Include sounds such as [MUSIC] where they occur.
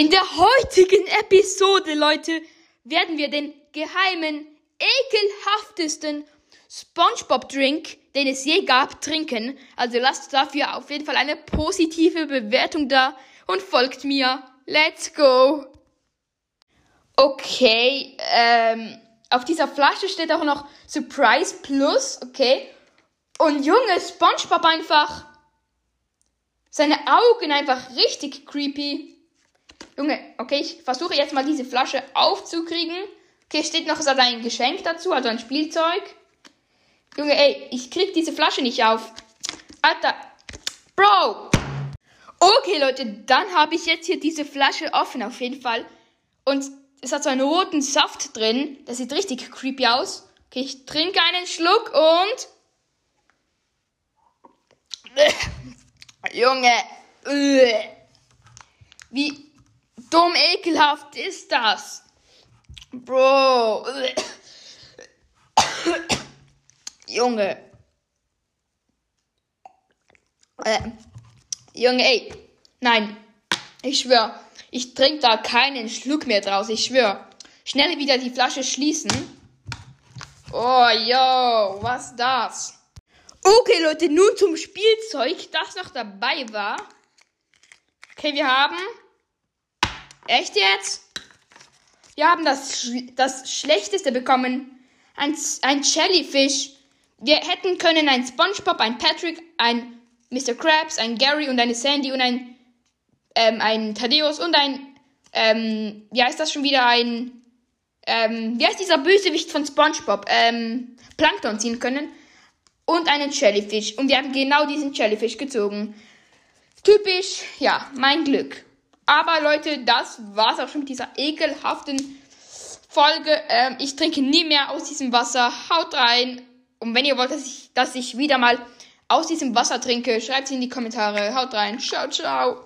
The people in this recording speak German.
In der heutigen Episode, Leute, werden wir den geheimen, ekelhaftesten SpongeBob-Drink, den es je gab, trinken. Also lasst dafür auf jeden Fall eine positive Bewertung da und folgt mir. Let's go! Okay, ähm, auf dieser Flasche steht auch noch Surprise Plus, okay? Und Junge, SpongeBob einfach. Seine Augen einfach richtig creepy. Junge, okay, ich versuche jetzt mal diese Flasche aufzukriegen. Okay, steht noch so ein Geschenk dazu, also ein Spielzeug. Junge, ey, ich krieg diese Flasche nicht auf. Alter, Bro. Okay, Leute, dann habe ich jetzt hier diese Flasche offen auf jeden Fall. Und es hat so einen roten Saft drin. Das sieht richtig creepy aus. Okay, ich trinke einen Schluck und... [LAUGHS] Junge. Wie dumm ekelhaft ist das? Bro. Junge. Äh, Junge, ey. Nein. Ich schwör. Ich trinke da keinen Schluck mehr draus. Ich schwör. Schnell wieder die Flasche schließen. Oh, yo. Was das? Okay, Leute. Nun zum Spielzeug, das noch dabei war. Okay, wir haben Echt jetzt? Wir haben das, das Schlechteste bekommen. Ein, ein Jellyfish. Wir hätten können ein SpongeBob, ein Patrick, ein Mr. Krabs, ein Gary und eine Sandy und ein, ähm, ein Thaddeus und ein, ähm, wie heißt das schon wieder, ein, ähm, wie heißt dieser Bösewicht von SpongeBob, ähm, Plankton ziehen können. Und einen Jellyfish. Und wir haben genau diesen Jellyfish gezogen. Typisch, ja, mein Glück. Aber Leute, das war's auch schon mit dieser ekelhaften Folge. Ähm, ich trinke nie mehr aus diesem Wasser. Haut rein. Und wenn ihr wollt, dass ich, dass ich wieder mal aus diesem Wasser trinke, schreibt es in die Kommentare. Haut rein. Ciao, ciao.